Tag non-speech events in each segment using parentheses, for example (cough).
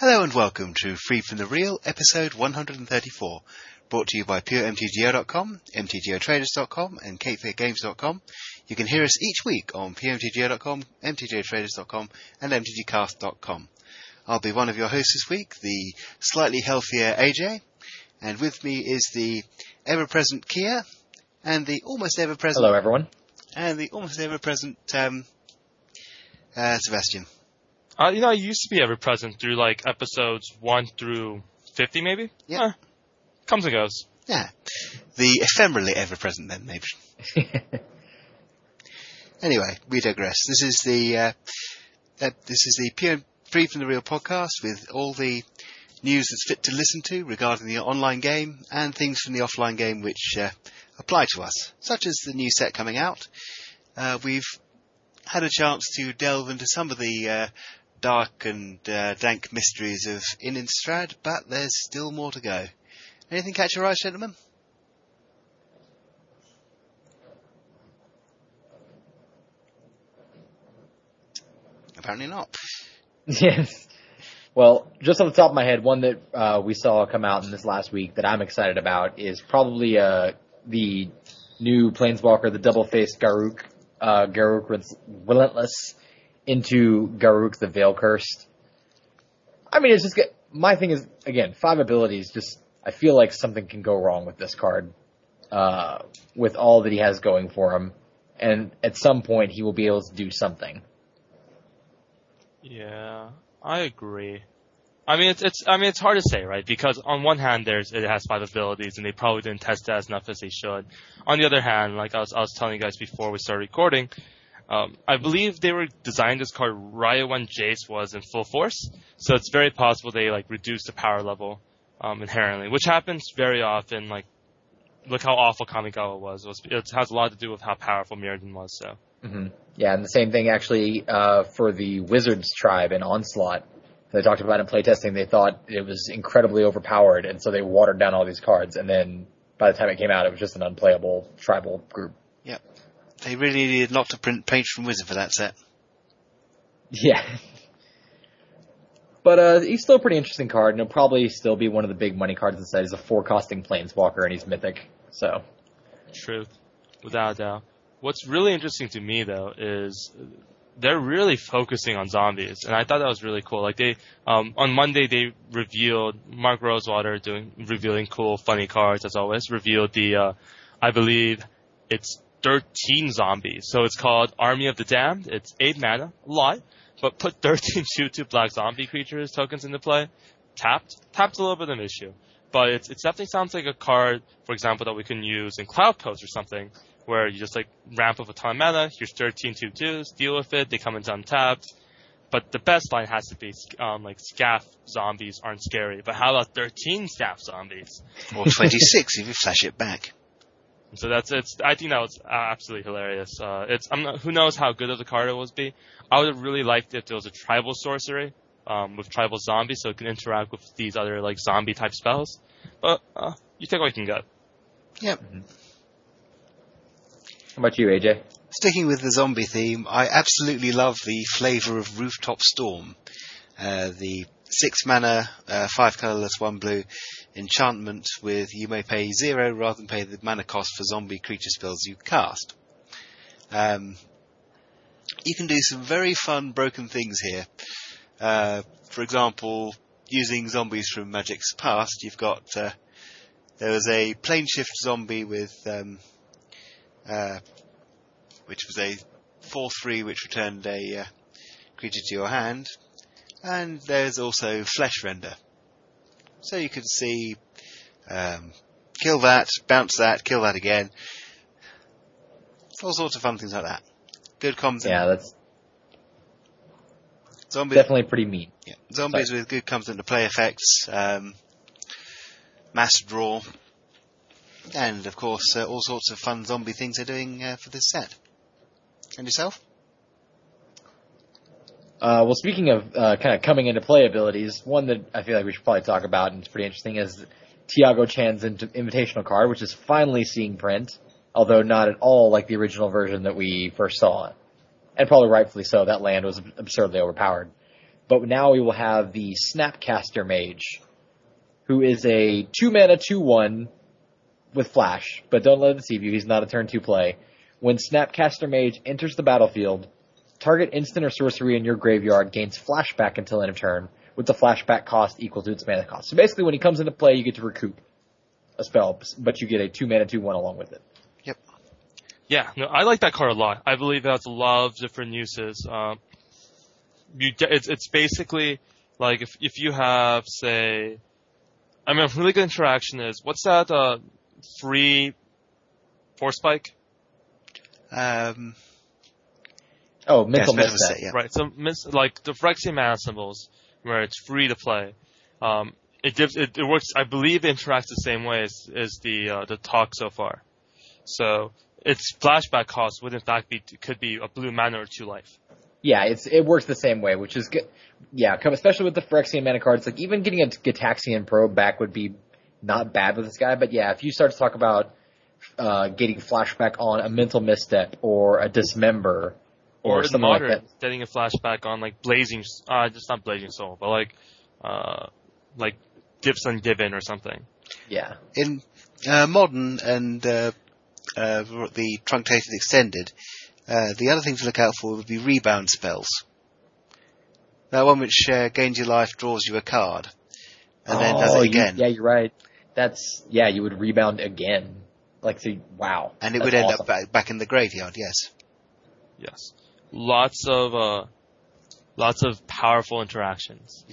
Hello and welcome to Freed from the Real, episode 134, brought to you by PureMTGO.com, MTGOTraders.com, and CapeFairGames.com. You can hear us each week on PureMTGO.com, MTGOTraders.com, and MTGCast.com. I'll be one of your hosts this week, the slightly healthier AJ, and with me is the ever-present Kia, and the almost ever-present... Hello, everyone. And the almost ever-present um, uh, Sebastian. Uh, you know, I used to be ever present through like episodes one through fifty, maybe. Yeah. Eh, comes and goes. Yeah. The ephemerally ever present then, maybe. (laughs) anyway, we digress. This is the uh, uh, this is the pure Freed from the Real podcast with all the news that's fit to listen to regarding the online game and things from the offline game which uh, apply to us, such as the new set coming out. Uh, we've had a chance to delve into some of the uh, dark and uh, dank mysteries of Innistrad, but there's still more to go. Anything catch your eye, gentlemen? Apparently not. (laughs) yes. Well, just on the top of my head, one that uh, we saw come out in this last week that I'm excited about is probably uh, the new Planeswalker, the double-faced Garruk, uh, Garruk Relentless into Garruk the Veil Cursed. I mean, it's just my thing is again five abilities. Just I feel like something can go wrong with this card, uh, with all that he has going for him, and at some point he will be able to do something. Yeah, I agree. I mean, it's, it's, I mean, it's hard to say, right? Because on one hand, there's, it has five abilities and they probably didn't test it as enough as they should. On the other hand, like I was, I was telling you guys before we started recording, um, I believe they were designed this card right when Jace was in full force, so it's very possible they like reduced the power level um, inherently, which happens very often. Like, look how awful Kamigawa was. It, was. it has a lot to do with how powerful Mirrodin was. So. Mm-hmm. Yeah, and the same thing actually uh, for the Wizards tribe in Onslaught. They talked about in playtesting. They thought it was incredibly overpowered, and so they watered down all these cards. And then by the time it came out, it was just an unplayable tribal group. Yep. They really needed not to print Patron Wizard for that set. Yeah. But uh, he's still a pretty interesting card, and he'll probably still be one of the big money cards in the set. He's a four costing planeswalker, and he's mythic. So. Truth, without a doubt. What's really interesting to me though is they're really focusing on zombies, and I thought that was really cool. Like they, um, on Monday they revealed Mark Rosewater doing revealing cool, funny cards as always. Revealed the, uh, I believe it's 13 zombies. So it's called Army of the Damned. It's 8 mana, a lot, but put (laughs) 13 2-2 black zombie creatures tokens into play. Tapped. Tapped's a little bit of an issue. But it's, it definitely sounds like a card, for example, that we can use in Cloudpost or something, where you just like ramp up a ton of mana, here's 13 2-2s, deal with it, they come into untapped. But the best line has to be um, like Scathe Zombies aren't scary. But how about 13 Scathe Zombies? Or 26 if you flash it back. So that's it's. I think that was absolutely hilarious. Uh, it's I'm not, who knows how good of the card it was be. I would have really liked if there was a tribal sorcery um, with tribal zombies, so it can interact with these other like zombie type spells. But uh, you take what you can get. Yep. Mm-hmm. How about you, AJ? Sticking with the zombie theme, I absolutely love the flavour of Rooftop Storm. Uh, the six mana, uh, five colourless, one blue enchantment with you may pay zero rather than pay the mana cost for zombie creature spells you cast. Um, you can do some very fun broken things here. Uh, for example, using zombies from Magic's past, you've got uh, there was a plane shift zombie with um, uh, which was a four three which returned a uh, creature to your hand, and there's also flesh render. So you can see, um, kill that, bounce that, kill that again. All sorts of fun things like that. Good comms. Yeah, that's zombies. definitely pretty mean. Yeah, zombies Sorry. with good comes into play effects, um, mass draw, and of course uh, all sorts of fun zombie things they're doing uh, for this set. And yourself? Uh, well, speaking of uh, kind of coming into play abilities, one that I feel like we should probably talk about and it's pretty interesting is Tiago Chan's invitational card, which is finally seeing print, although not at all like the original version that we first saw. And probably rightfully so, that land was absurdly overpowered. but now we will have the Snapcaster Mage, who is a two mana two one with flash, but don't let it deceive you. He's not a turn two play. When Snapcaster Mage enters the battlefield, target instant or sorcery in your graveyard gains flashback until end of turn, with the flashback cost equal to its mana cost. So basically, when he comes into play, you get to recoup a spell, but you get a two mana two one along with it. Yep. Yeah, no, I like that card a lot. I believe it has a lot of different uses. Um, you, it's, it's basically like if if you have say, I mean, a really good interaction is what's that uh, free force spike? Um, Oh, mental yes, misstep. yeah. Right. So mis- like the Phyrexian mana symbols, where it's free to play. Um, it gives it, it works. I believe it interacts the same way as, as the uh, the talk so far. So its flashback cost would in fact be could be a blue mana or two life. Yeah, it's it works the same way, which is good. Yeah, especially with the Phyrexian mana cards, like even getting a Gitaxian Probe back would be not bad with this guy. But yeah, if you start to talk about uh, getting flashback on a mental misstep or a dismember or, Or, in something modern, like that, getting a flashback on like blazing, uh, just not Blazing Shoal, but like, uh, like Gifts Ungiven or something. yeah, in uh, modern and uh, uh, the truncated extended, uh, the other thing to look out for would be rebound spells. That one which uh, gains your life, draws you a card, and then does Oh, it you- again, yeah, you're right. That's yeah, you would rebound again. Like, so, wow, and it would end awesome. up back, back in the graveyard. Yes. Yes. Lots of, uh, lots of powerful interactions.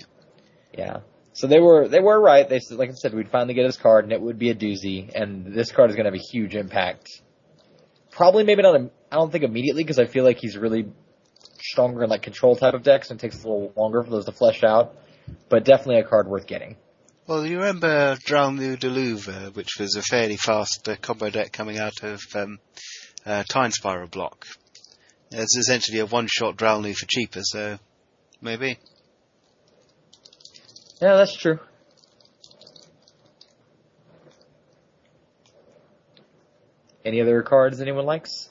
Yeah. So they were they were right. They said, like I said, we'd finally get his card, and it would be a doozy. And this card is going to have a huge impact. Probably, maybe not. I don't think immediately because I feel like he's really stronger in like control type of decks, and it takes a little longer for those to flesh out. But definitely a card worth getting. Well, you remember Dralnu du Louvre, which was a fairly fast uh, combo deck coming out of um, uh, Time Spiral block. It's essentially a one-shot Dralnu for cheaper, so maybe. Yeah, that's true. Any other cards anyone likes?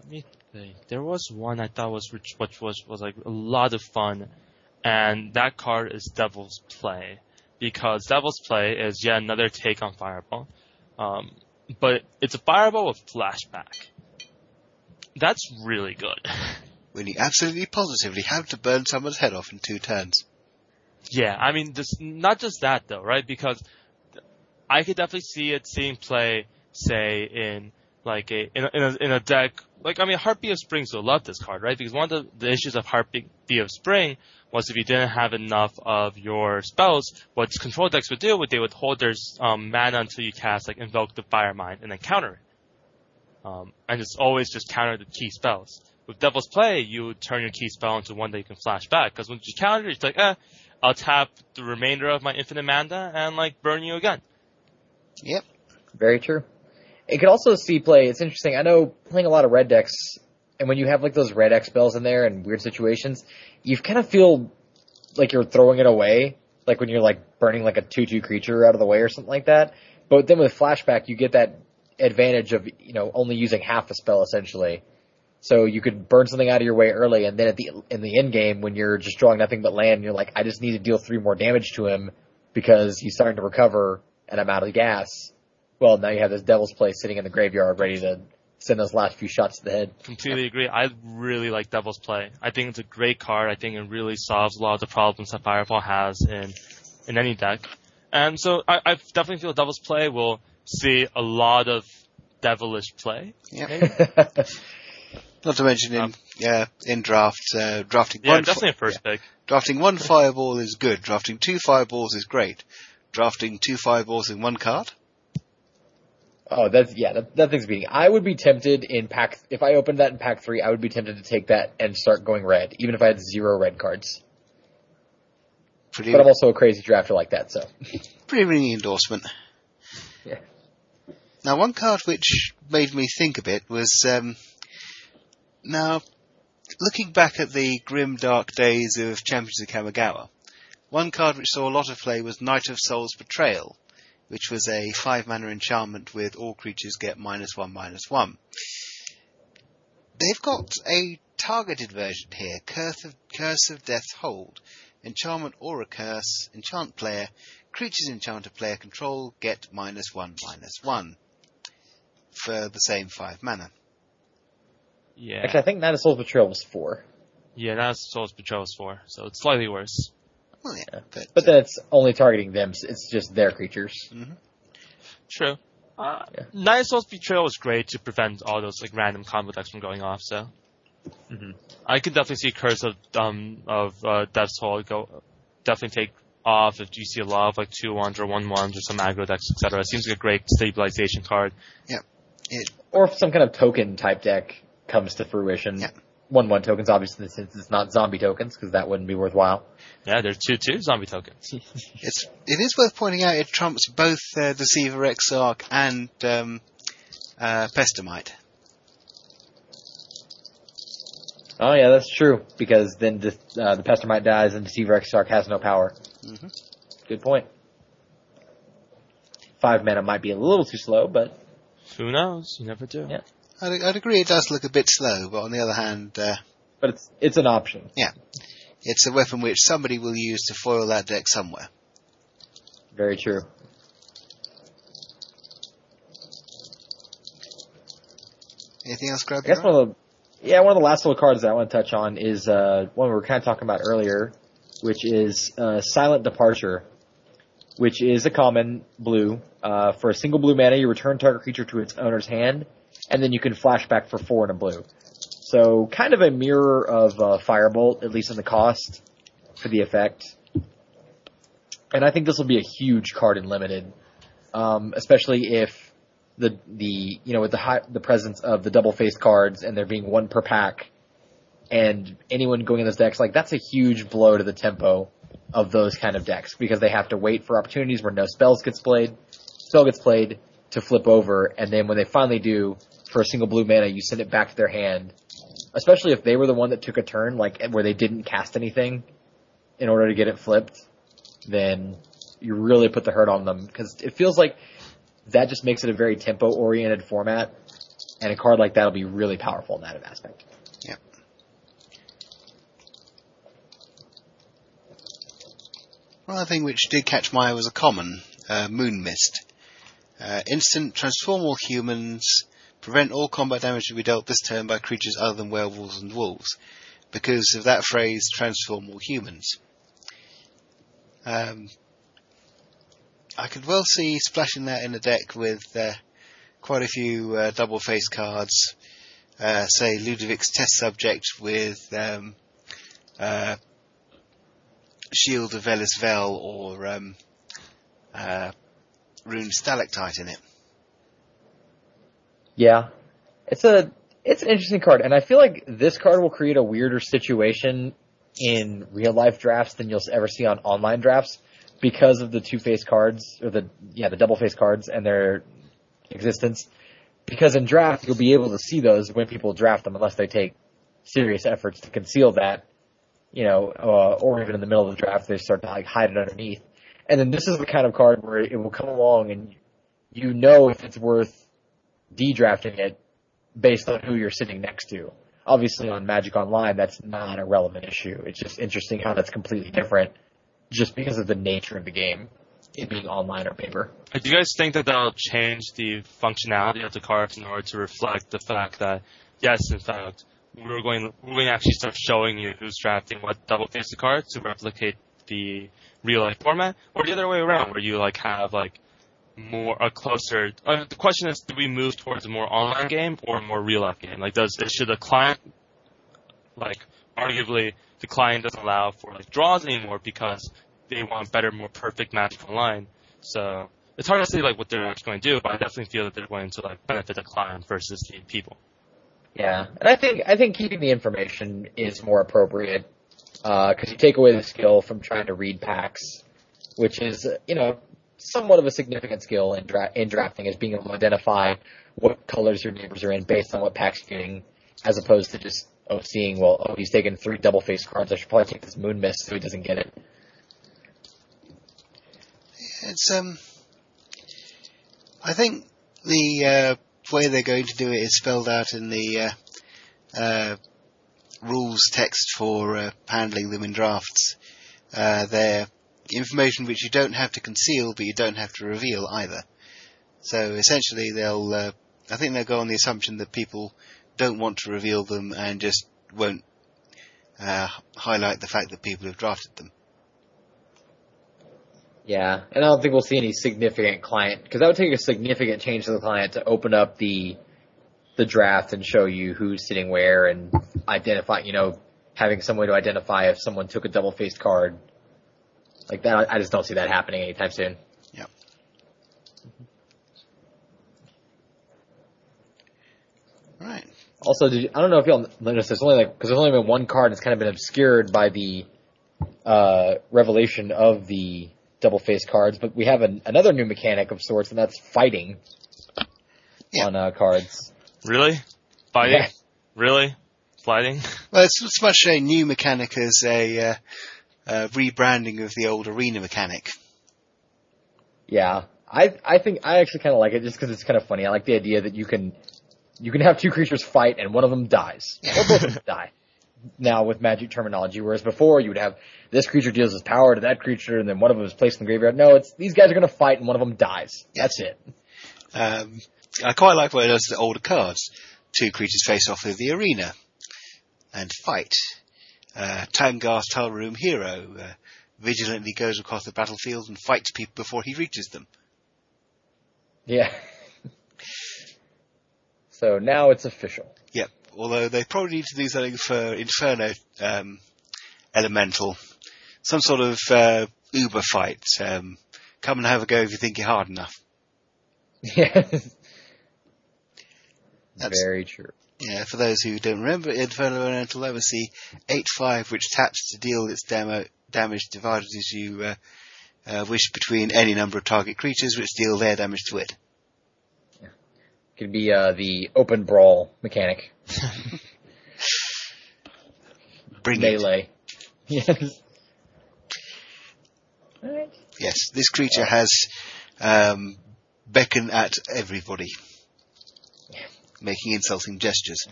Let me think. There was one I thought was which, which was was like a lot of fun, and that card is Devil's Play because Devil's Play is yet another take on Fireball, um, but it's a Fireball with flashback. That's really good. (laughs) When you absolutely positively have to burn someone's head off in two turns. Yeah, I mean, this not just that though, right? Because I could definitely see it seeing play, say in like a in a, in a, in a deck. Like I mean, Heartbeat of Spring will love this card, right? Because one of the, the issues of Heartbeat of Spring was if you didn't have enough of your spells, what control decks would do would they would hold their um, mana until you cast like Invoke the Fire Mind and then counter it. Um, and it's always just counter the key spells. With Devil's Play, you would turn your key spell into one that you can flash back. Because when you counter it, it's like, eh, I'll tap the remainder of my infinite mana and like burn you again. Yep. Very true. It could also see play. It's interesting. I know playing a lot of red decks, and when you have like those red X spells in there in weird situations, you kind of feel like you're throwing it away, like when you're like burning like a two-two creature out of the way or something like that. But then with flashback, you get that advantage of you know only using half a spell essentially. So you could burn something out of your way early, and then at the in the end game when you're just drawing nothing but land, you're like, I just need to deal three more damage to him because he's starting to recover and I'm out of gas. Well, now you have this devil's play sitting in the graveyard ready to send those last few shots to the head. Completely agree. I really like Devil's Play. I think it's a great card. I think it really solves a lot of the problems that Fireball has in in any deck. And so I, I definitely feel Devil's Play will see a lot of devilish play. Yep. (laughs) Not to mention in Um, yeah in drafts, uh, drafting Yeah, one definitely a first pick. drafting one fireball is good. Drafting two fireballs is great. Drafting two fireballs in one card. oh, that's yeah, that, that thing's beating. I would be tempted in pack if I opened that in pack three, I would be tempted to take that and start going red, even if I had zero red cards. Pretty But I'm also a crazy drafter like that, so (laughs) pretty ringing endorsement. Yeah. Now, one card which made me think a bit was um, now looking back at the grim dark days of Champions of Kamigawa. One card which saw a lot of play was Night of Souls Betrayal, which was a five mana enchantment with all creatures get minus one minus one. They've got a targeted version here. Curse of, Curse of Death's Hold. Enchantment or a curse. Enchant player. Creatures enchanted player control get minus one, minus one. For the same five mana. Yeah. Actually, I think Night of Souls Betrayal was four, Yeah, that's Souls Betrayal is for, so it's slightly worse. Well, yeah. Yeah. But, but then it's only targeting them. so It's just their creatures. True. Uh, Yeah. Night of Souls Betrayal is great to prevent all those like random combo decks from going off. So Mhm. I can definitely see Curse of um of uh, Death's Hold go definitely take off if you see a lot of like two ones or one ones or some aggro decks, etc. It seems like a great stabilization card. Or if some kind of token type deck comes to fruition. Yeah. One one tokens, obviously, since it's not zombie tokens, because that wouldn't be worthwhile. Yeah, they're two two zombie tokens. (laughs) It's it is worth pointing out it trumps both uh, Deceiver Exarch and um, uh, Pestermite. Oh yeah, that's true. Because then the, uh, the Pestermite dies and Deceiver Exarch has no power. Mhm. Good point. Five mana might be a little too slow, but Who knows? You never do. Yeah. I'd, I'd agree it does look a bit slow, but on the other hand, uh, but it's it's an option. Yeah, it's a weapon which somebody will use to foil that deck somewhere. Very true. Anything else, I guess one of the yeah one of the last little cards that I want to touch on is uh, one we were kind of talking about earlier, which is uh, Silent Departure, which is a common blue. Uh, for a single blue mana, you return target creature to its owner's hand, and then you can flash back for four in a blue. So kind of a mirror of uh, Firebolt, at least in the cost for the effect. And I think this will be a huge card in limited, um, especially if the the you know with the high, the presence of the double faced cards and there being one per pack, and anyone going in those decks like that's a huge blow to the tempo of those kind of decks because they have to wait for opportunities where no spells gets played, spell gets played to flip over, and then when they finally do for a single blue mana, you send it back to their hand. Especially if they were the one that took a turn, like where they didn't cast anything in order to get it flipped, then you really put the hurt on them because it feels like that just makes it a very tempo oriented format, and a card like that will be really powerful in that aspect. Yeah. One other thing which did catch my eye was a common, uh, Moon Mist. Uh, instant, transform all humans, prevent all combat damage to be dealt this turn by creatures other than werewolves and wolves. Because of that phrase, transform all humans. Um, I could well see splashing that in a deck with uh, quite a few uh, double face cards. Uh, say Ludevic's test subject with um, uh, Shield of Velisvel or um, uh, Rune Stalactite in it. Yeah, it's a it's an interesting card, and I feel like this card will create a weirder situation in real life drafts than you'll ever see on online drafts because of the two face cards or the yeah the double face cards and their existence. Because in draft you'll be able to see those when people draft them, unless they take serious efforts to conceal that, you know, uh, or even in the middle of the draft they start to like hide it underneath. And then this is the kind of card where it will come along and you know if it's worth de-drafting it based on who you're sitting next to. Obviously on Magic Online, that's not a relevant issue. It's just interesting how that's completely different just because of the nature of the game, it being online or paper. Do you guys think that that'll change the functionality of the cards in order to reflect the fact that, yes, in fact, we're going we're going to actually start showing you who's drafting what double-faced cards to replicate the real life format, or the other way around, where you like have like more a closer. Uh, the question is, do we move towards a more online game or a more real life game? Like, does should the client like arguably the client doesn't allow for like draws anymore because they want better, more perfect Magic Online. So it's hard to say like what they're actually going to do, but I definitely feel that they're going to like benefit the client versus the people. Yeah, and I think I think keeping the information is more appropriate because you take away the skill from trying to read packs, which is uh, you know somewhat of a significant skill in, dra- in drafting is being able to identify what colors your neighbors are in based on what packs you're getting, as opposed to just oh seeing well oh he's taking three double face cards I should probably take this moon mist so he doesn't get it. It's um, I think the uh, way they're going to do it is spelled out in the uh, uh, rules text for uh, handling them in drafts. Uh, they're information which you don't have to conceal, but you don't have to reveal either. So essentially, they'll. Uh, I think they'll go on the assumption that people don't want to reveal them and just won't uh, highlight the fact that people have drafted them. Yeah, and I don't think we'll see any significant client because that would take a significant change to the client to open up the the draft and show you who's sitting where and identify, you know, having some way to identify if someone took a double faced card like that. I just don't see that happening anytime soon. Yeah. Right. Also, did you, I don't know if y'all noticed there's only like because there's only been one card that's kind of been obscured by the uh, revelation of the double face cards, but we have an, another new mechanic of sorts, and that's fighting Yeah. on uh, cards. Really? Fighting? Yeah. Really? Fighting? (laughs) Well, it's as much a new mechanic as a uh, uh, rebranding of the old arena mechanic. Yeah, I I think I actually kind of like it just because it's kind of funny. I like the idea that you can you can have two creatures fight and one of them dies (laughs) or both of them die. Now with magic terminology, whereas before you would have this creature deals its power to that creature and then one of them is placed in the graveyard. No, it's these guys are going to fight and one of them dies. That's it. Um, I quite like what it does to the older cards. Two creatures face off in the arena and fight. Uh, Tahngarth, Talruum Hero uh, vigilantly goes across the battlefield and fights people before he reaches them. Yeah. (laughs) so now it's official. Yep. Although they probably need to do something for Inferno um, Elemental, some sort of uh, Uber fight. Um, come and have a go if you think you're hard enough. (laughs) Yeah. That's- Very true. Yeah, for those who don't remember, Inferno Elemental Legacy 8-5, which taps to deal its demo, damage divided as you uh, uh, wish between any number of target creatures, which deal their damage to it. Could be uh, the open brawl mechanic. (laughs) Bring it. Melee. (laughs) Yes. Alright. Yes, this creature has um, beckon at everybody, making insulting gestures.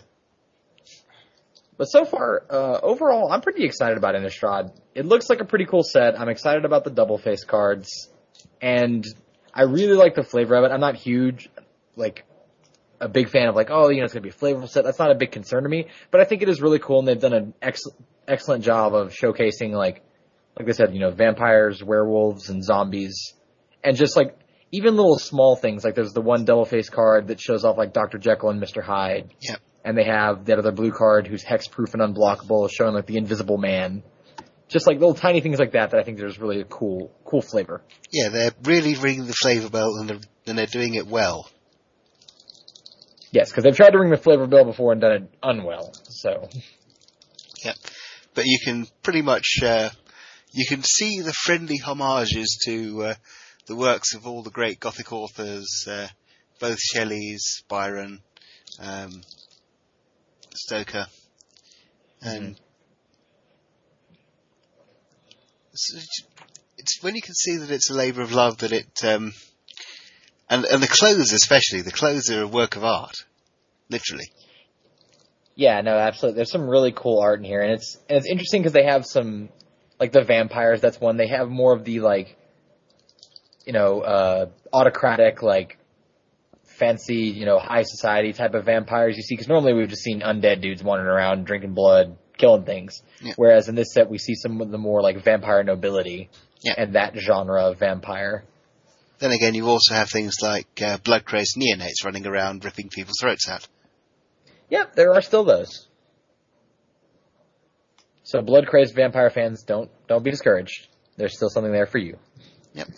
But so far, uh, overall, I'm pretty excited about Innistrad. It looks like a pretty cool set. I'm excited about the double face cards, and I really like the flavor of it. I'm not huge, like, a big fan of like, oh, you know, it's gonna be a flavorful set. That's not a big concern to me, but I think it is really cool, and they've done an ex- excellent job of showcasing like, like I said, you know, vampires, werewolves, and zombies, and just like even little small things. Like there's the one double face card that shows off like Dr. Jekyll and Mr. Hyde Yep. and they have that other blue card who's hexproof and unblockable, showing like the Invisible Man. Just like little tiny things like that that I think there's really a cool, cool flavor. Yeah, they're really ringing the flavour bell and they're, and they're doing it well. Yes, because they've tried to ring the flavor bell before and done it unwell. So Yep. But you can pretty much, uh, you can see the friendly homages to uh, the works of all the great Gothic authors, uh, both Shelley's, Byron, um, Stoker, and it's, it's- it's when you can see that it's a labour of love that it, um, and and the clothes especially, the clothes are a work of art, literally. yeah, no, absolutely. There's some really cool art in here, and it's and it's interesting because they have some like the vampires. That's one. They have more of the like, you know, uh, autocratic like fancy, you know, high society type of vampires you see. Because normally we've just seen undead dudes wandering around drinking blood, killing things. Yeah. Whereas in this set we see some of the more like vampire nobility Yeah. and that genre of vampire. Then again, you also have things like uh, blood crazed neonates running around ripping people's throats out. Yep, there are still those. So blood crazed vampire fans, don't don't be discouraged. There's still something there for you. Yep.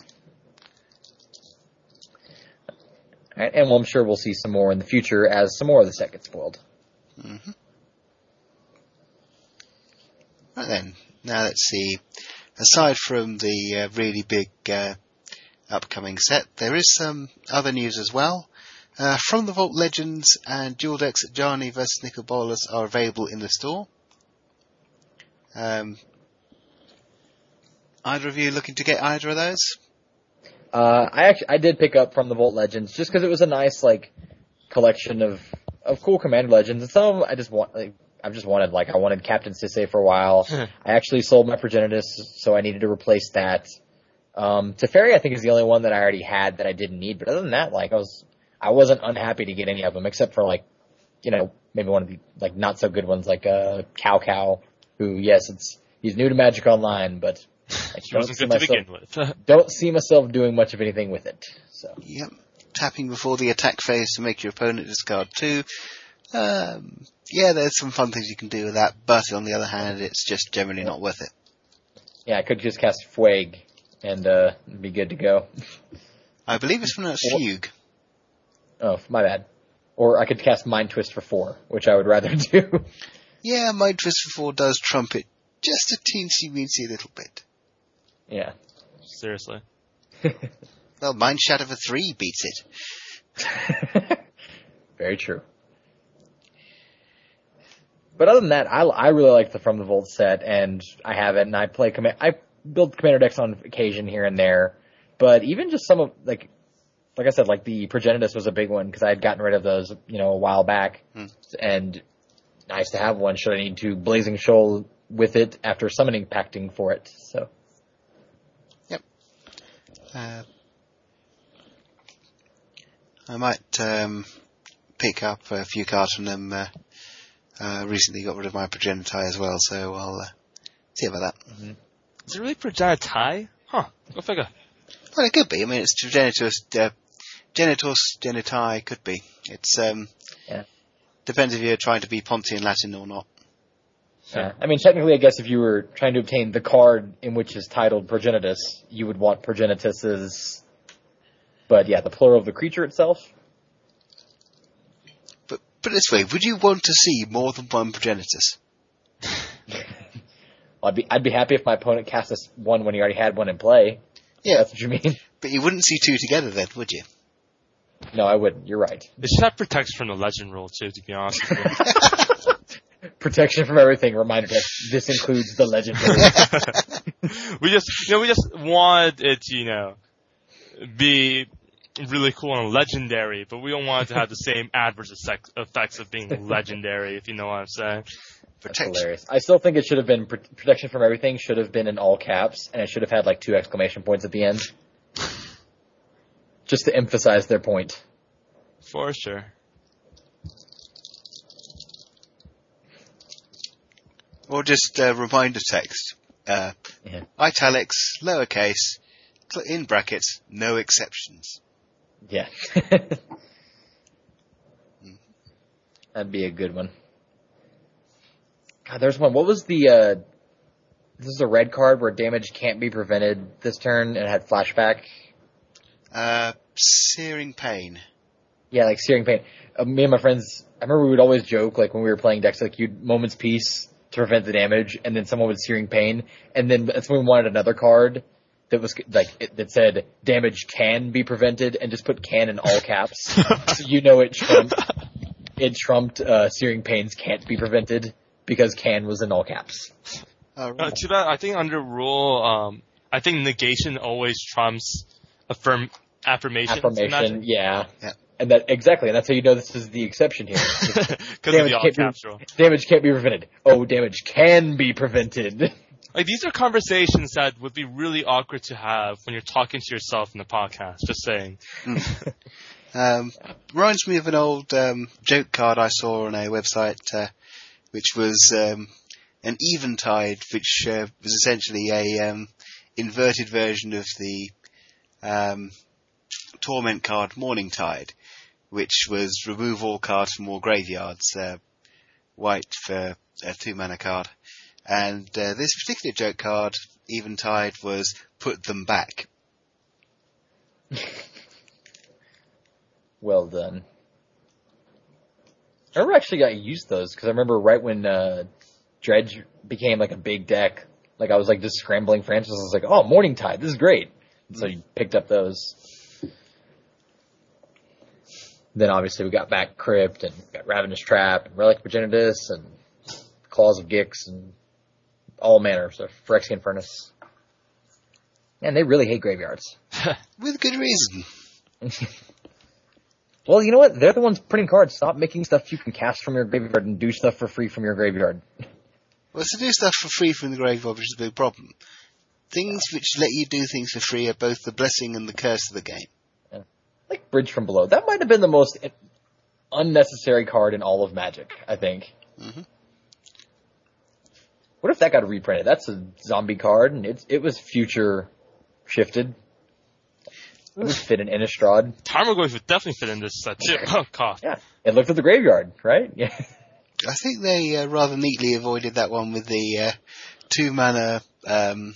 And well, I'm sure we'll see some more in the future as some more of the set gets spoiled. hmm Right then, now let's see. Aside from the uh, really big uh, upcoming set, there is some other news as well. Uh, from the Vault Legends and Duel Decks Ajani vs Nicol Bolas are available in the store. Um, either of you looking to get either of those? Uh, I actually I did pick up from the Vault Legends just because it was a nice like collection of of cool Commander Legends, and some of them I just want like I've just wanted like I wanted Captain Sisay for a while. I actually sold my Progenitus, so I needed to replace that. Um, Teferi I think is the only one that I already had that I didn't need, but other than that, like I was, I wasn't unhappy to get any of them except for like, you know, maybe one of the like not so good ones like uh Cao Cao, who yes, it's he's new to Magic Online, but I wasn't good to begin with. (laughs) don't see myself doing much of anything with it. So Yep. Tapping before the attack phase to make your opponent discard two. Um, yeah, there's some fun things you can do with that, but on the other hand, it's just generally not worth it. yeah, I could just cast Fueg and uh be good to go. I believe it's pronounced Well- fugue. Oh, my bad. Or I could cast Mind Twist for four, which I would rather (laughs) do. Yeah, Mind Twist for four does trump it just a teensy weensy little bit. Yeah. Seriously. (laughs) Well, Mind Shatter for three beats it. (laughs) Very true. But other than that, I, I really like the From the Vault set, and I have it, and I play command. I build commander decks on occasion here and there, but even just some of like, like I said, like the Progenitus was a big one because I had gotten rid of those, you know, a while back, Hmm. and nice to have one. Should I need to Blazing Shoal with it after summoning pacting for it? So Uh, I might um, pick up a few cards from them. Uh, uh, recently got rid of my Progenitai as well, so I'll uh, see about that. that. Is it really Progenitai? Huh. Go figure. Well, it could be. I mean, it's Genitus, uh, Genitus, Genitai, could be. It's, um, Yeah. depends if you're trying to be Pontian Latin or not. Yeah. I mean, technically, I guess if you were trying to obtain the card in which is titled Progenitus, you would want Progenitus's. But yeah, the plural of the creature itself. But, but this way, would you want to see more than one Progenitus? (laughs) I'd be I'd be happy if my opponent cast this one when he already had one in play. Yeah. That's what you mean. (laughs) But you wouldn't see two together then, would you? No, I wouldn't. You're right. It should have protection from the legend rule too, to be honest with you. (laughs) Protection from everything. Reminder deck. This includes the legendary. (laughs) we just, you know, we just want it to, you know, be really cool and legendary, but we don't want it to have the same adverse effects, effects of being legendary, if you know what I'm saying. That's Protection. hilarious. I still think it should have been protection from everything. Should have been in all caps, and it should have had like two exclamation points at the end, (laughs) just to emphasize their point. For sure. Or just uh, reminder text. Uh, Yeah. Italics, lowercase, in brackets, no exceptions. Yeah. (laughs) That'd be a good one. God, there's one. What was the, uh, this is a red card where damage can't be prevented this turn and it had flashback. Uh, searing pain. Yeah, like Searing Pain. Uh, me and my friends, I remember we would always joke, like when we were playing decks, like you'd Moment's Peace to prevent the damage, and then someone would Searing Pain, and then that's when we wanted another card that was like, it, that said damage can be prevented, and just put can in all caps. (laughs) so you know it trumped, it trumped, uh, Searing Pains can't be prevented, because can was in all caps. Oh, Uh, right. too bad. I think under rule, um, I think negation always trumps affirm affirmation. Affirmation, yeah. Yeah. And that, exactly, and that's how you know this is the exception here. (laughs) because Damage can't be- damage can't be prevented. Oh, damage can be prevented. (laughs) Like these are conversations that would be really awkward to have when you're talking to yourself in the podcast. Just saying. Um, reminds me of an old um, joke card I saw on a website, uh, which was um, an eventide, which uh, was essentially a um, inverted version of the um, torment card Morning Tide, which was remove all cards from all graveyards, uh, white for a two mana card. And uh, this particular joke card, Eventide, was put them back. (laughs) Well done. I never actually got used to those because I remember right when uh, Dredge became like a big deck, like I was like just scrambling for answers. I was like, "Oh, Morning Tide, this is great." So you picked up those. Then obviously we got back Crypt and got Ravenous Trap and Relic of Progenitus and Claws of Gix and all manner of stuff. Phyrexian Furnace. Man, they really hate graveyards. (laughs) With good reason. (laughs) Well, you know what? They're the ones printing cards. Stop making stuff you can cast from your graveyard and do stuff for free from your graveyard. (laughs) Well, to do stuff for free from the graveyard, which is a big problem. Things which let you do things for free are both the blessing and the curse of the game. Like Bridge from Below. That might have been the most unnecessary card in all of Magic, I think. Mhm. What if that got reprinted? That's a zombie card, and it's it was future shifted. It would fit in Innistrad. Tarmogoyf would definitely fit in this set too. Oh, cough. (laughs) Yeah, it looked at the graveyard, right? (laughs) Yeah. I think they uh, rather neatly avoided that one with the uh, two mana um,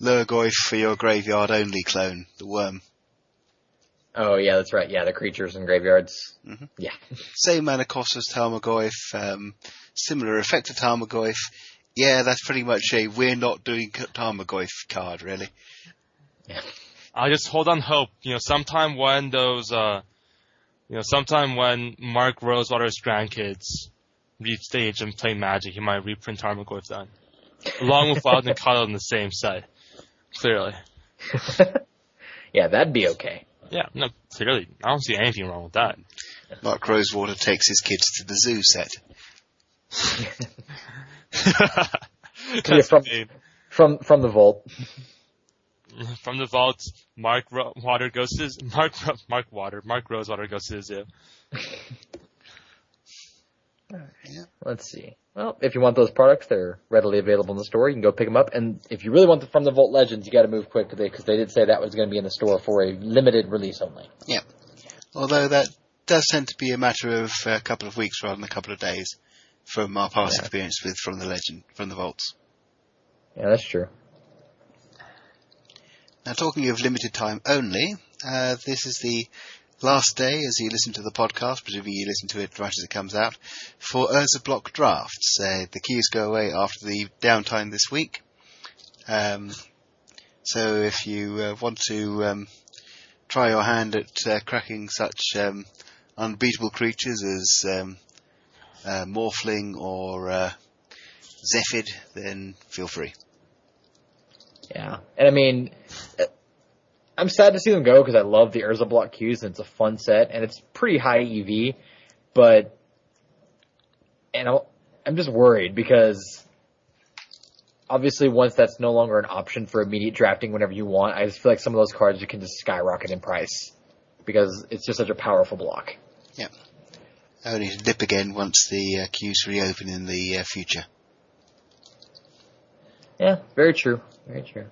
Lurgoyf for your graveyard only clone, the worm. Oh yeah, that's right. Yeah, the creatures in graveyards. Mhm. Yeah. Same mana cost as Tarmogoyf, um, similar effect to Tarmogoyf. Yeah, that's pretty much a we're not doing Tarmogoyf card, really. I just hold on hope. You know, sometime when those, uh, you know, sometime when Mark Rosewater's grandkids reach stage and play Magic, he might reprint Tarmogoyf then, along with Wild Nacatl in the same set. Clearly, (laughs) yeah, that'd be okay. Yeah, no, clearly, I don't see anything wrong with that. Mark Rosewater takes his kids to the zoo set. (laughs) That's from- the- From from the vault. (laughs) from the vault, Mark Ro- Water goes to (laughs) Mark Mark Water, Mark Rosewater goes to the zoo. Let's see. Well, if you want those products, they're readily available in the store. You can go pick them up. And if you really want them from the Vault Legends, you got to move quick because they did say that was going to be in the store for a limited release only. Yeah. Although that does tend to be a matter of a couple of weeks rather than a couple of days from our past Yeah. experience with From the Legend, From the Vaults. Yeah, that's true. Now, talking of limited time only, uh, this is the last day as you listen to the podcast, presumably you listen to it right as it comes out, for Urza Block drafts. Uh, the keys go away after the downtime this week. Um, so if you uh, want to um, try your hand at uh, cracking such um, unbeatable creatures as um, uh, Morphling or uh, then feel free. Yeah, and I mean, uh, I'm sad to see them go because I love the Urza Block Qs and it's a fun set and it's pretty high EV, but and I'm, I'm just worried because obviously once that's no longer an option for immediate drafting whenever you want, I just feel like some of those cards you can just skyrocket in price because it's just such a powerful block. Yeah. I only to dip again once the uh, queues reopen in the uh, future. Yeah, very true, very true.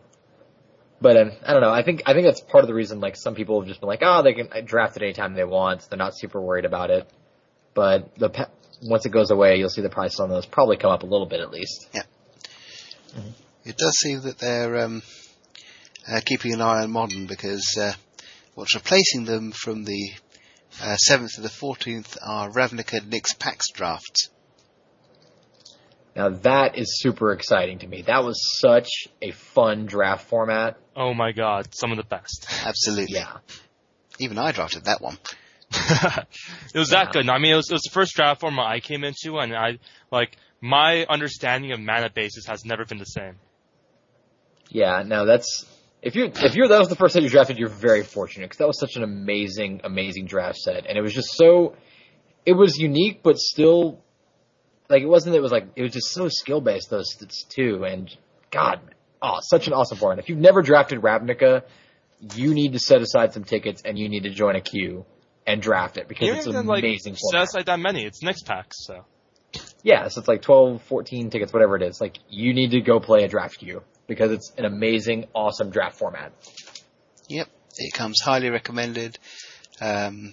But um, I don't know. I think I think that's part of the reason. Like some people have just been like, oh, they can draft it anytime they want. They're not super worried about it. But the pe- once it goes away, you'll see the price on those probably come up a little bit at least. Yeah. It does seem that they're um, uh, keeping an eye on modern because uh, what's replacing them from the uh, 7th to the 14th are Ravnica Nyx Pax drafts. Now that is super exciting to me. That was such a fun draft format. Oh my god, some of the best. Absolutely. Yeah, Even I drafted that one. (laughs) it was Yeah. that good. I mean, it was, it was the first draft format I came into, and I like my understanding of mana bases has never been the same. yeah. Now that's if you if you're that was the first set you drafted, you're very fortunate because that was such an amazing amazing draft set, and it was just so it was unique, but still like it wasn't. It was like it was just so skill based those stats too, and God, oh, such an awesome format. If you've never drafted Ravnica, you need to set aside some tickets and you need to join a queue and draft it because You it's don't an even, like amazing set aside that many. It's next packs, so Yeah, so it's like 12, 14 tickets, whatever it is. Like, you need to go play a draft queue because it's an amazing, awesome draft format. Yep. It comes highly recommended. Um,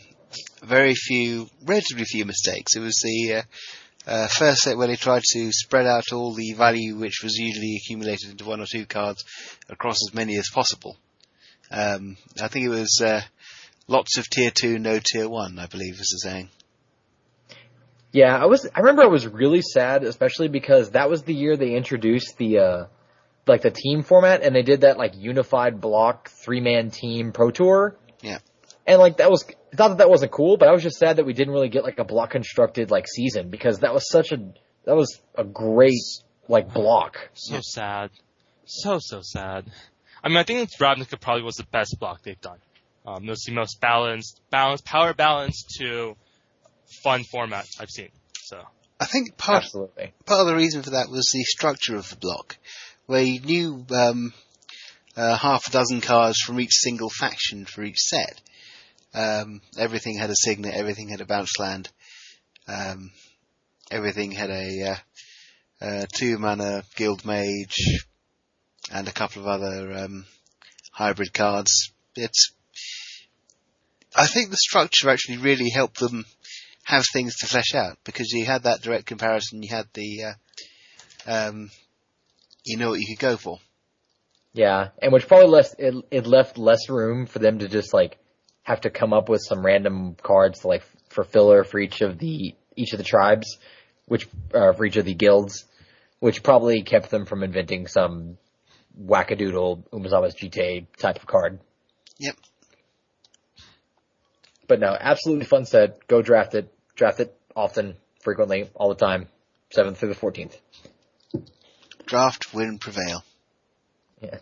very few, relatively few mistakes. It was the uh, uh, first set where they tried to spread out all the value which was usually accumulated into one or two cards across as many as possible. Um, I think it was uh, lots of tier two, no tier one. I believe is the saying. Yeah, I was, I remember I was really sad, especially because that was the year they introduced the, uh, like the team format and they did that like unified block three man team pro tour. Yeah. And like that was, it's not that that wasn't cool, but I was just sad that we didn't really get like a block constructed like season because that was such a, that was a great like block. so sad, so so sad. I mean, I think Ravnica probably was the best block they've done. Um, that's the most balanced, balanced, power balanced to fun format I've seen. So I think part Absolutely. part of the reason for that was the structure of the block, where you knew um, uh, half a dozen cards from each single faction for each set. Um, everything had a signet, everything had a bounce land, um, everything had a uh, two mana guild mage, and a couple of other um, hybrid cards. It's I think the structure actually really helped them have things to flesh out because you had that direct comparison. You had the, uh, um, you know what you could go for. Yeah, and which probably less it, it left less room for them to just like have to come up with some random cards to like for filler for each of the each of the tribes, which uh, for each of the guilds, which probably kept them from inventing some wackadoodle Umezawa's Jitte type of card. Yep. But no, absolutely fun set. Go draft it. Draft it often, frequently, all the time. 7th through the 14th. Draft, win, prevail. Yeah.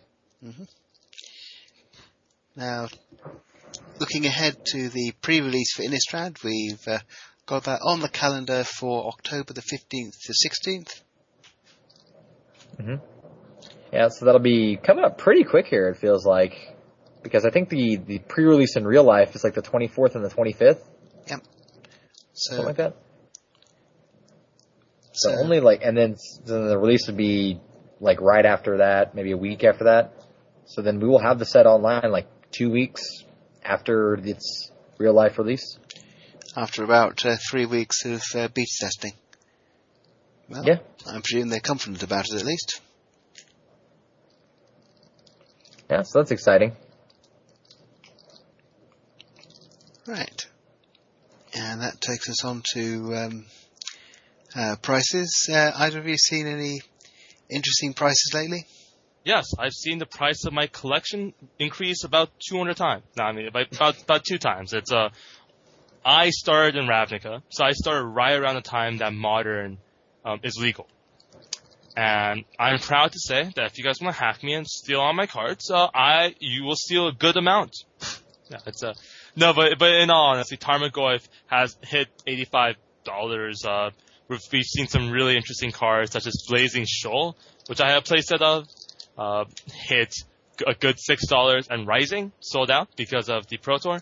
Now, looking ahead to the pre-release for Innistrad, we've uh, got that on the calendar for October the 15th to 16th. Yeah, so that'll be coming up pretty quick here, it feels like. Because I think the, the pre-release in real life is like the 24th and the 25th, Yep. So, something like that. So so only like, and then then the release would be like right after that, maybe a week after that. So then we will have the set online like two weeks after its real life release. after about uh, three weeks of uh, beta testing. Well, Yeah. I presume they're confident about it at least. Yeah, so that's exciting. Right. And that takes us on to um, uh, prices. Uh, either of you seen any interesting prices lately? Yes, I've seen the price of my collection increase about 200 times. No, I mean about about, two times. It's uh, I started in Ravnica, so I started right around the time that modern um, is legal. And I'm proud to say that if you guys want to hack me and steal all my cards, uh, I you will steal a good amount. (laughs) Yeah, it's a no, but but in all honesty, Tarmogoyf has hit eighty-five dollars. Uh, we've, we've seen some really interesting cards such as Blazing Shoal, which I have playset of, uh, hit a good six dollars and rising, sold out because of the Pro Tour.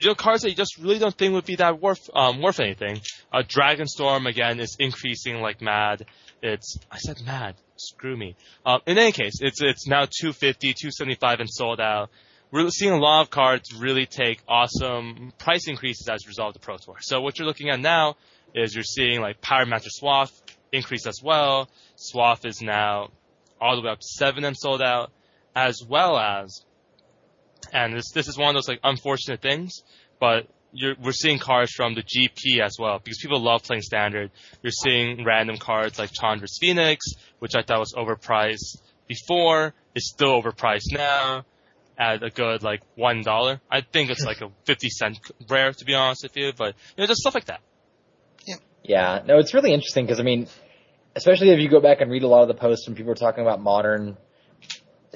You know, cards that you just really don't think would be that worth um, worth anything. Uh, Dragonstorm again is increasing like mad. It's I said mad. Screw me. Um, in any case, it's it's now 250, 275 and sold out. We're seeing a lot of cards really take awesome price increases as a result of the Pro Tour. So what you're looking at now is you're seeing like Pyromancer Swath increase as well. Swath is now all the way up to seven and sold out, as well as, and this this is one of those like unfortunate things, but you're, we're seeing cards from the GP as well because people love playing standard. You're seeing random cards like Chandra's Phoenix, which I thought was overpriced before, is still overpriced now at a good like one dollar. I think it's like a (laughs) fifty cent rare to be honest with you, but you know just stuff like that. Yeah. Yeah, no, it's really interesting because I mean, especially if you go back and read a lot of the posts when people are talking about modern,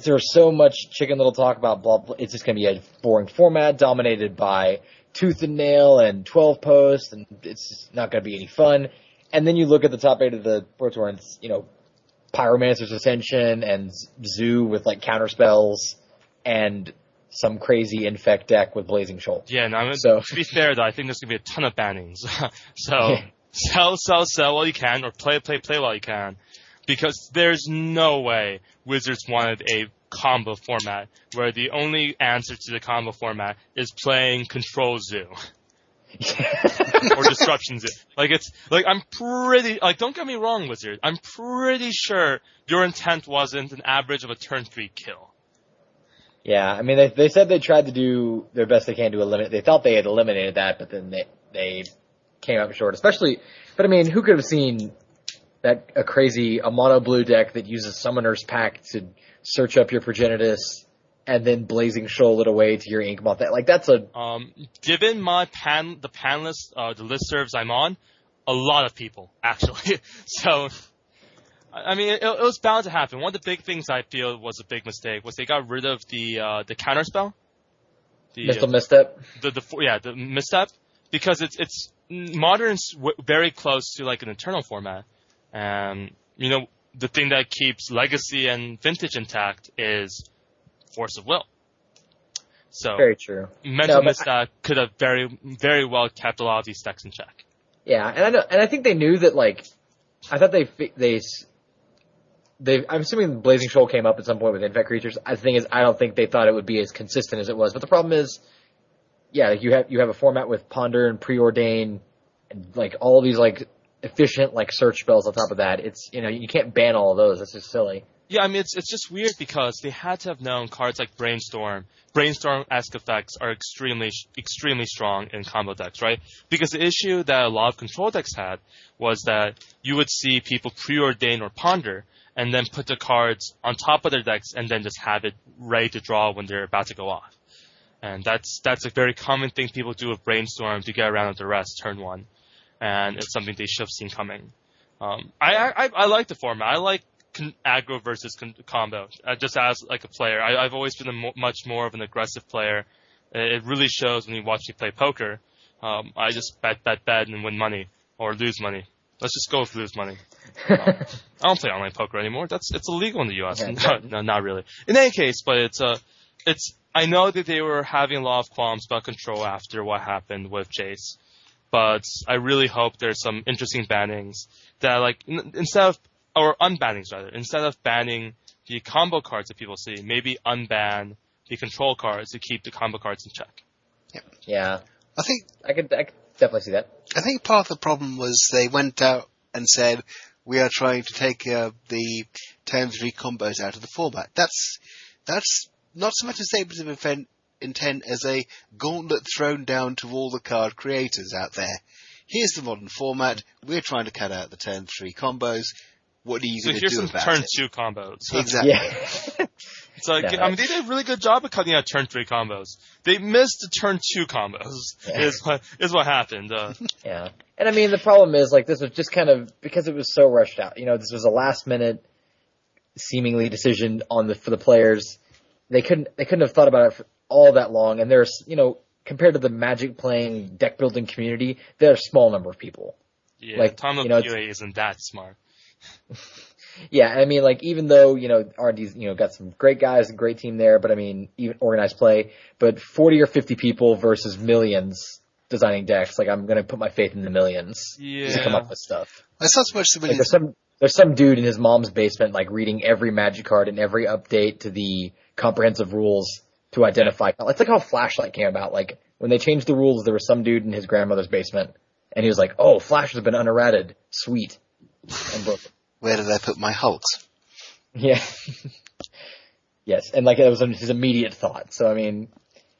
there's so much chicken little talk about blah, blah. It's just going to be a boring format dominated by tooth and nail and 12 posts, and it's just not going to be any fun. And then you look at the top eight of the Pro Tour, and it's, you know, Pyromancer's Ascension and Zoo with like counter spells and some crazy infect deck with Blazing Shoal. Yeah, no, I mean, So- to be fair though, I think there's gonna be a ton of bannings. (laughs) so Yeah. Sell, sell, sell while you can, or play, play, play while you can, because there's no way Wizards wanted a combo format where the only answer to the combo format is playing Control Zoo (laughs) or Disruption Zoo. Like it's like I'm pretty like don't get me wrong, Wizard. I'm pretty sure your intent wasn't an average of a turn three kill. Yeah, I mean, they they said they tried to do their best they can to eliminate. They thought they had eliminated that, but then they they came up short. Especially, but I mean, who could have seen that a crazy a mono blue deck that uses Summoner's Pact to search up your Progenitus and then Blazing Shoal it away to your Ink Moth? That like that's a Um, given my pan, the pan list, uh, the list serves I'm on, a lot of people actually. (laughs) so, I I mean, it, it was bound to happen. One of the big things I feel was a big mistake was they got rid of the uh, the counter spell. the Missile misstep. the the yeah the misstep because it's it's modern's w- very close to like an eternal format, and you know the thing that keeps legacy and vintage intact is force of will. So Very true. mental No, could have very very well kept a lot of these decks in check. Yeah, and I know, and I think they knew that. Like, I thought they they they. I'm assuming Blazing Shoal came up at some point with infect creatures. The thing is, I don't think they thought it would be as consistent as it was. But the problem is, yeah, like you have you have a format with Ponder and Preordain, and like all these like efficient like search spells on top of that. It's you know you can't ban all of those. That's just silly. Yeah, I mean it's it's just weird because they had to have known cards like Brainstorm, Brainstorm-esque effects are extremely extremely strong in combo decks, right? Because the issue that a lot of control decks had was that you would see people preordain or ponder and then put the cards on top of their decks and then just have it ready to draw when they're about to go off. And that's that's a very common thing people do with Brainstorm to get around the rest turn one, and it's something they should have seen coming. Um, I, I I like the format. I like con- aggro versus con- combo. Uh, just as like a player, I, I've always been a mo- much more of an aggressive player. It, it really shows when you watch me play poker. Um, I just bet, bet, bet, and win money or lose money. Let's just go with lose money. Um, (laughs) I don't play online poker anymore. That's it's illegal in the U.S. Yeah. (laughs) no, no, not really. In any case, but it's uh, it's. I know that they were having a lot of qualms about control after what happened with Jace, but I really hope there's some interesting bannings that like n- instead of or unbannings rather instead of banning the combo cards that people see, maybe unban the control cards to keep the combo cards in check. Yeah, yeah. I think I could I could definitely see that. I think part of the problem was they went out and said we are trying to take uh, the turn three combos out of the format. That's that's not so much a statement of intent, intent as a gauntlet thrown down to all the card creators out there. Here's the modern format. We're trying to cut out the turn three combos. What are you So going to here's do some about turn it? two combos. Exactly. Yeah. (laughs) (laughs) So like, Yeah. I mean, they did a really good job of cutting out turn three combos. They missed the turn two combos. Yeah. Is what is what happened. Uh, (laughs) Yeah. And I mean, the problem is, like, this was just kind of, because it was so rushed out, you know, this was a last minute, seemingly decision on the, for the players. They couldn't, they couldn't have thought about it for all that long. And there's, you know, compared to the magic playing deck building community, they're a small number of people. yeah, Like, Tom of you know, it's- POA isn't that smart. (laughs) Yeah, I mean, like even though you know R&D's you know got some great guys, a great team there, but I mean even organized play, but forty or fifty people versus millions designing decks, like I'm gonna put my faith in the millions yeah. to come up with stuff. It's not so much the Like millions. there's some there's some dude in his mom's basement like reading every magic card and every update to the comprehensive rules to identify. It's like how Flashlight came about. Like when they changed the rules, there was some dude in his grandmother's basement, and he was like, "Oh, Flash has been unerrated, sweet." And broke it. Where did I put my Hulks? Yeah. (laughs) yes, and like it was his immediate thought. So I mean,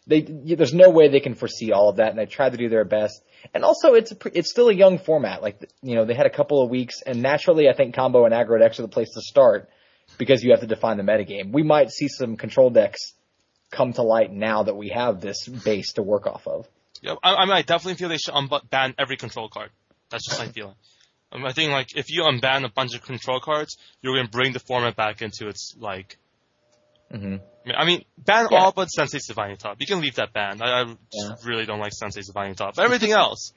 they there's no way they can foresee all of that, and they tried to do their best. And also, it's a, it's still a young format. Like you know, they had a couple of weeks, and naturally, I think combo and aggro decks are the place to start because you have to define the metagame. We might see some control decks come to light now that we have this base to work off of. Yeah, I, I mean, I definitely feel they should unban every control card. That's just my feeling. Um, I think like if you unban a bunch of control cards, you're going to bring the format back into its like. Hmm I mean, ban Yeah. all but Sensei's Divining Top. You can leave that banned. I, I just really don't like Sensei's Divining Top. But everything else,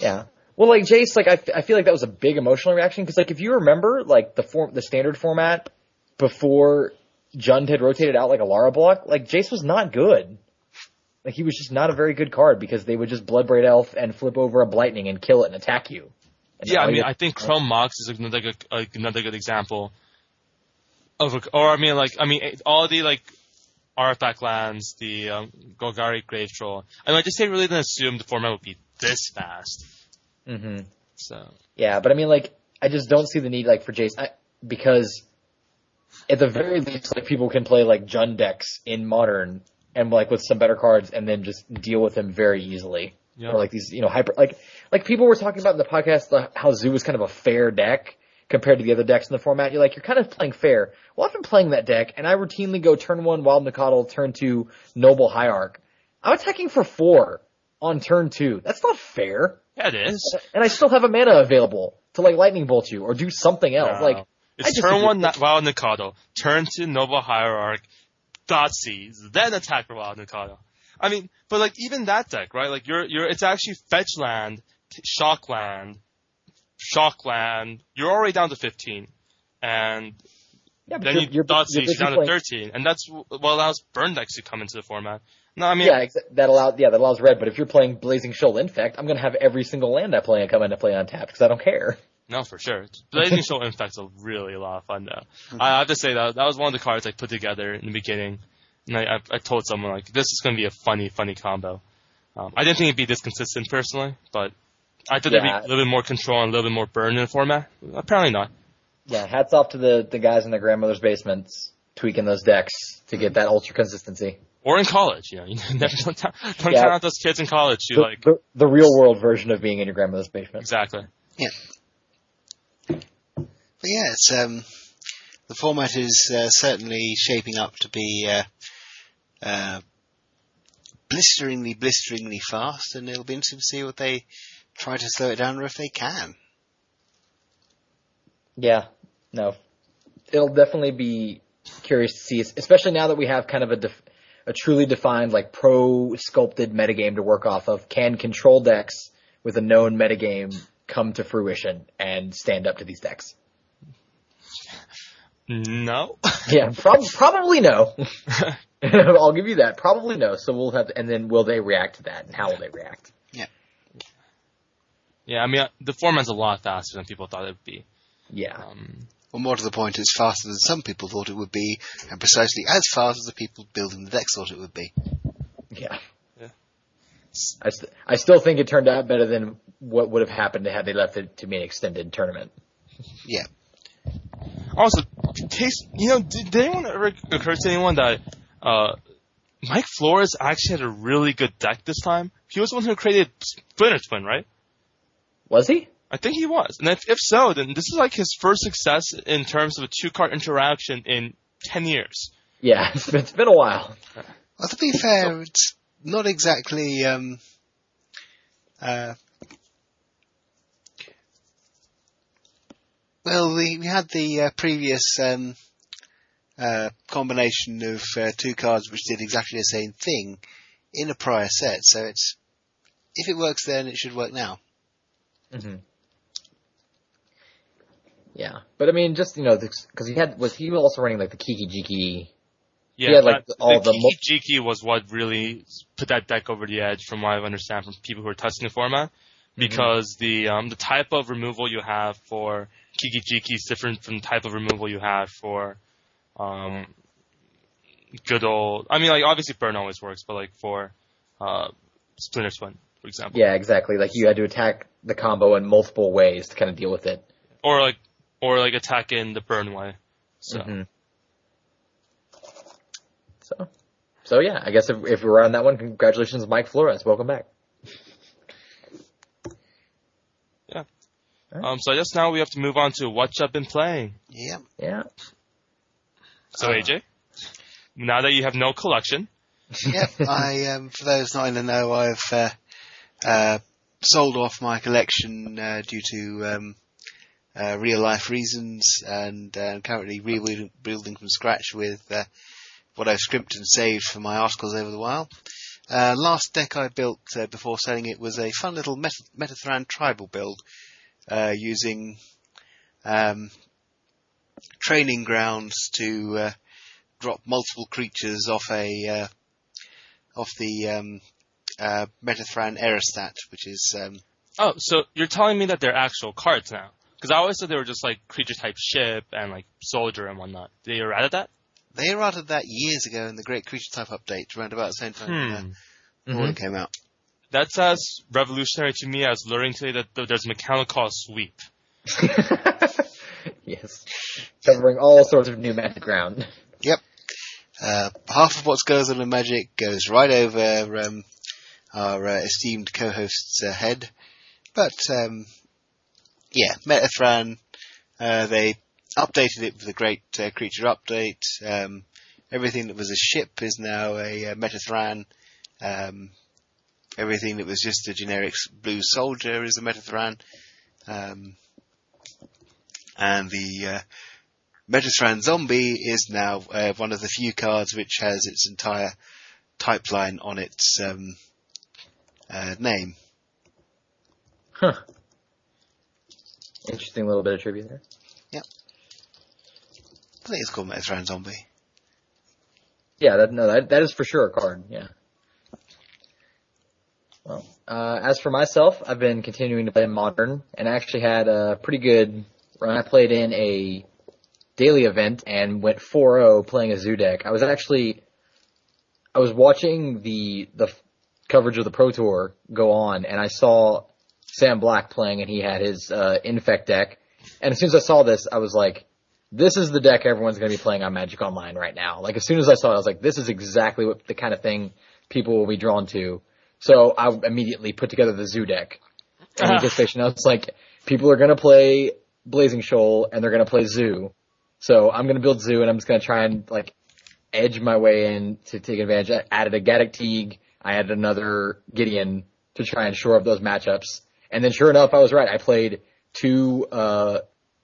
Yeah. Well, like Jace, like I, f- I feel like that was a big emotional reaction because, like, if you remember, like the form, the standard format before Jund had rotated out like Alara block, like Jace was not good. Like he was just not a very good card because they would just Bloodbraid Elf and flip over a Blightning and kill it and attack you. And yeah. I mean, I think Chrome Mox is another good, another good example of, or I mean, like, I mean, all the like artifact lands, the um, Golgari Grave Troll. I mean, I just really didn't assume the format would be this fast. Mm-hmm. So Yeah, but I mean, like, I just don't see the need, like, for Jace, I, because at the very least, like, people can play, like, Jund decks in Modern and, like, with some better cards and then just deal with them very easily. yeah. Or, like, these, you know, hyper, like, like people were talking about in the podcast the, how Zoo is kind of a fair deck compared to the other decks in the format. You're like, you're kind of playing fair. Well, I've been playing that deck and I routinely go turn one Wild Nacatl, turn two Noble Hierarch. I'm attacking for four on turn two. That's not fair yeah, it is. and I still have a mana available to like lightning bolt you or do something else. No. Like It's turn one Wild Nacatl, turn two Noble Hierarch, Thoughtseize, then attack for Wild Nacatl. I mean, but like even that deck, right? Like you're you're it's actually fetch land, t- shock land, shock land. You're already down to 15, and Yeah, then you're, you you're, thought you're you're down basically to 13, and that's what allows burn decks to come into the format. No, I mean, Yeah, exa- that allows yeah that allows red. But if you're playing Blazing Shoal Infect, I'm gonna have every single land I play come into play untapped because I don't care. No, for sure. (laughs) Blazing Shoal Infect's a really a lot of fun though. I have to say that that was one of the cards I put together in the beginning, and I, I, I told someone like this is going to be a funny, funny combo. Um, I didn't think it'd be this consistent personally, but I thought there'd be a little bit more control and a little bit more burn in the format. Apparently not. Yeah, hats off to the the guys in their grandmother's basements tweaking those decks to get that ultra consistency. Or in college, you know, (laughs) you never don't, count- don't Yeah. count out those kids in college who The, like the, the real world version of being in your grandmother's basement. exactly. Yeah. But yeah, it's um, the format is uh, certainly shaping up to be uh, uh, blisteringly, blisteringly fast, and it'll be interesting to see what they try to slow it down, or if they can. Yeah, no, it'll definitely be curious to see, especially now that we have kind of a def- a truly defined like pro sculpted metagame to work off of. Can control decks with a known metagame come to fruition and stand up to these decks? No. (laughs) Yeah, prob- probably no. (laughs) (laughs) I'll give you that. Probably no. So we'll have, and then will they react to that, and how will they react? Yeah, I mean uh, the format's a lot faster than people thought it would be. Yeah, Um, Or more to the point, it's faster than some people thought it would be, and precisely as fast as the people building the decks thought it would be. yeah. Yeah. I, st- I still think it turned out better than what would have happened had they left it to be an extended tournament. (laughs) Yeah. Also, taste. You know, did, did anyone ever occur to anyone that uh, Mike Flores actually had a really good deck this time? He was the one who created Splinter Twin, right? Was he? I think he was. And if, if so, then this is like his first success in terms of a two card interaction in ten years. Yeah, (laughs) it's been, it's been a while. Well, to be fair, it's not exactly. Um, uh, well, we, we had the uh, previous um, uh, combination of uh, two cards which did exactly the same thing in a prior set, so it's if it works then, it should work now. Hmm Yeah, but I mean, just you know, because he had was he also running like the Kiki Jiki? Yeah, He had, like, that- all the the mo- Kiki Jiki was what really put that deck over the edge, from what I understand from people who are testing the format. Mm-hmm. Because the um, the type of removal you have for Kiki Jiki is different from the type of removal you have for um, good old. I mean, like obviously burn always works, but like for uh, Splinter Twin, for example, Yeah, exactly. Like you had to attack the combo in multiple ways to kind of deal with it. or like or like attack in the burn way. So Mhm. So, so yeah, I guess if, if we're on that one, congratulations, Mike Flores. Welcome back. Yeah. Um, so I guess now we have to move on to what you've been playing. Yeah. Yeah. So Uh, AJ, now that you have no collection, yep. I, um, for those not in the know, I've uh, uh, sold off my collection uh, due to um, uh, real life reasons, and uh, I'm currently rebuilding from scratch with uh, what I've scrimped and saved for my articles over the while. Uh, last deck I built uh, before selling it was a fun little Met- Metathran tribal build uh, using um, training grounds to drop multiple creatures off a off the um, uh, Metathran Aerostat, which is um, Oh, so you're telling me that they're actual cards now? Because I always thought they were just like creature type ship and like soldier and whatnot. Did you added that? they errated that years ago in the Great Creature Type update, around about the same time uh, Hmm. came out. That's as revolutionary to me as learning today that there's a mechanical called sweep. (laughs) yes. Covering all sorts of new magic ground. Uh, half of what goes on in Magic goes right over um, our uh, esteemed co-host's ahead. But um, yeah, Metathran, uh, they updated it with a great uh, creature update. Um, everything that was a ship is now a uh, Metathran. Um, everything that was just a generic blue soldier is a Metathran. Um, and the uh, Metathran Zombie is now uh, one of the few cards which has its entire type line on its um, uh, name. Huh. Interesting little bit of trivia there. Yeah. I think it's called Metathran Zombie. Yeah, that no, that that is for sure a card. Yeah. Well, uh, as for myself, I've been continuing to play Modern, and I actually had a pretty good run. I played in a daily event and went 4-0 playing a zoo deck. I was actually, I was watching the the coverage of the Pro Tour go on, and I saw Sam Black playing, and he had his uh, Infect deck. And as soon as I saw this, I was like, this is the deck everyone's going to be playing on Magic Online right now. Like as soon as I saw it, I was like, this is exactly what the kind of thing people will be drawn to. So I immediately put together the Zoo deck. And anticipation. I was like, people are going to play Blazing Shoal and they're going to play Zoo. So I'm going to build Zoo and I'm just going to try and like edge my way in to take advantage. I added a Gaddock Teeg. I had another Gideon to try and shore up those matchups. And then sure enough, I was right. I played two, uh,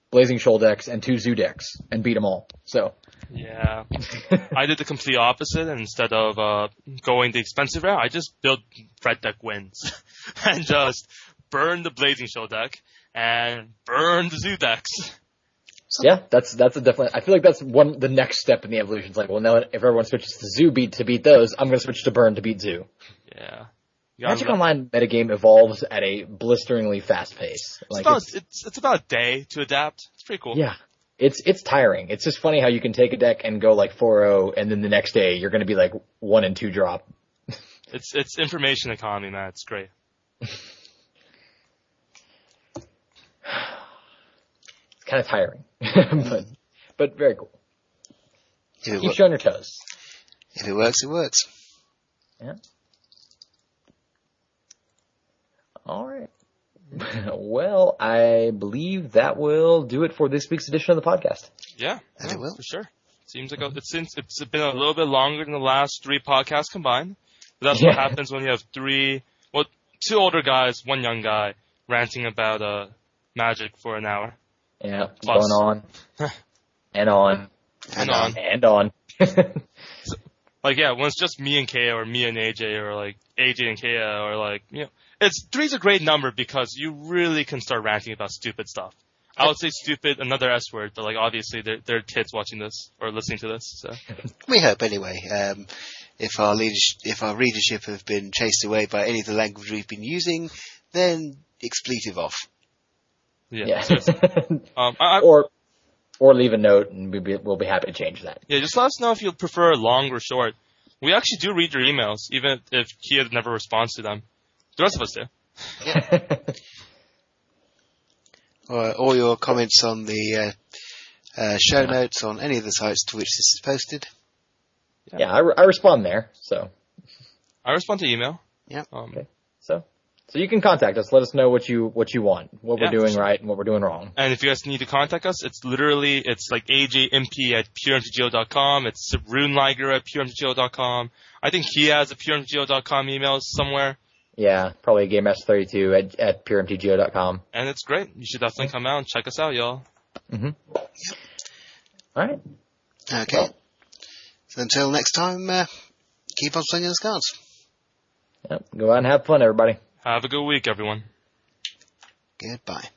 Blazing Shoal decks and two Zoo decks and beat them all. So. Yeah. (laughs) I did the complete opposite. And instead of uh, going the expensive route, I just built red deck wins (laughs) and just burned the Blazing Shoal deck and burned the Zoo decks. Yeah, that's that's a definitely. I feel like that's one the next step in the evolution. It's like, well, now if everyone switches to Zoo beat to beat those, I'm going to switch to Burn to beat Zoo. Yeah. You Magic Online metagame evolves at a blisteringly fast pace. It's Like, about, it's, it's, it's about a day to adapt. It's pretty cool. yeah, it's it's tiring. It's just funny how you can take a deck and go like 4-0, and then the next day you're going to be like one and two drop. It's it's information economy, man. It's great. (laughs) It's kind of tiring, (laughs) but but very cool. If it, Keeps you on your toes. if it works, it works. Yeah. All right. (laughs) well, I believe that will do it for this week's edition of the podcast. Yeah, yeah, it will. for sure. Seems like a, it's since it's been a little bit longer than the last three podcasts combined. But that's what happens when you have three, well, two older guys, one young guy, ranting about uh magic for an hour Yeah, Plus. going (laughs) on and on and And, on. (laughs) and on. Like yeah, when it's just me and Kaya or me and AJ or like AJ and Kaya or like you know, it's three's a great number because you really can start ranting about stupid stuff. I would say stupid, another S word, but like obviously there there are kids watching this or listening to this, so (laughs) We hope anyway. Um, if our leadership, if our readership have been chased away by any of the language we've been using, then expletive off. Yeah. yeah. seriously. (laughs) Um, I, I, or or leave a note and we'll be, we'll be happy to change that. Yeah, just let us know if you prefer long or short. We actually do read your emails, even if Kia never responds to them. The rest of us do. (laughs) Or all your comments on the uh, uh, show notes on any of the sites to which this is posted. yeah, I, re- I respond there. So I respond to email. Yeah. Um, Okay. so so you can contact us. Let us know what you what you want, what Yeah, we're doing sure. right and what we're doing wrong. And if you guys need to contact us, it's literally, it's like ajmp at puremtgo.com. It's runeliger at puremtgo.com. I think he has a puremtgo.com email somewhere. Yeah, probably GameMaster32 at, at puremtgo.com. And it's great. You should definitely come out and check us out, y'all. All right. Okay. So until next time, uh, keep on slinging those cards. Yep. Go out and have fun, everybody. Have a good week, everyone. Goodbye.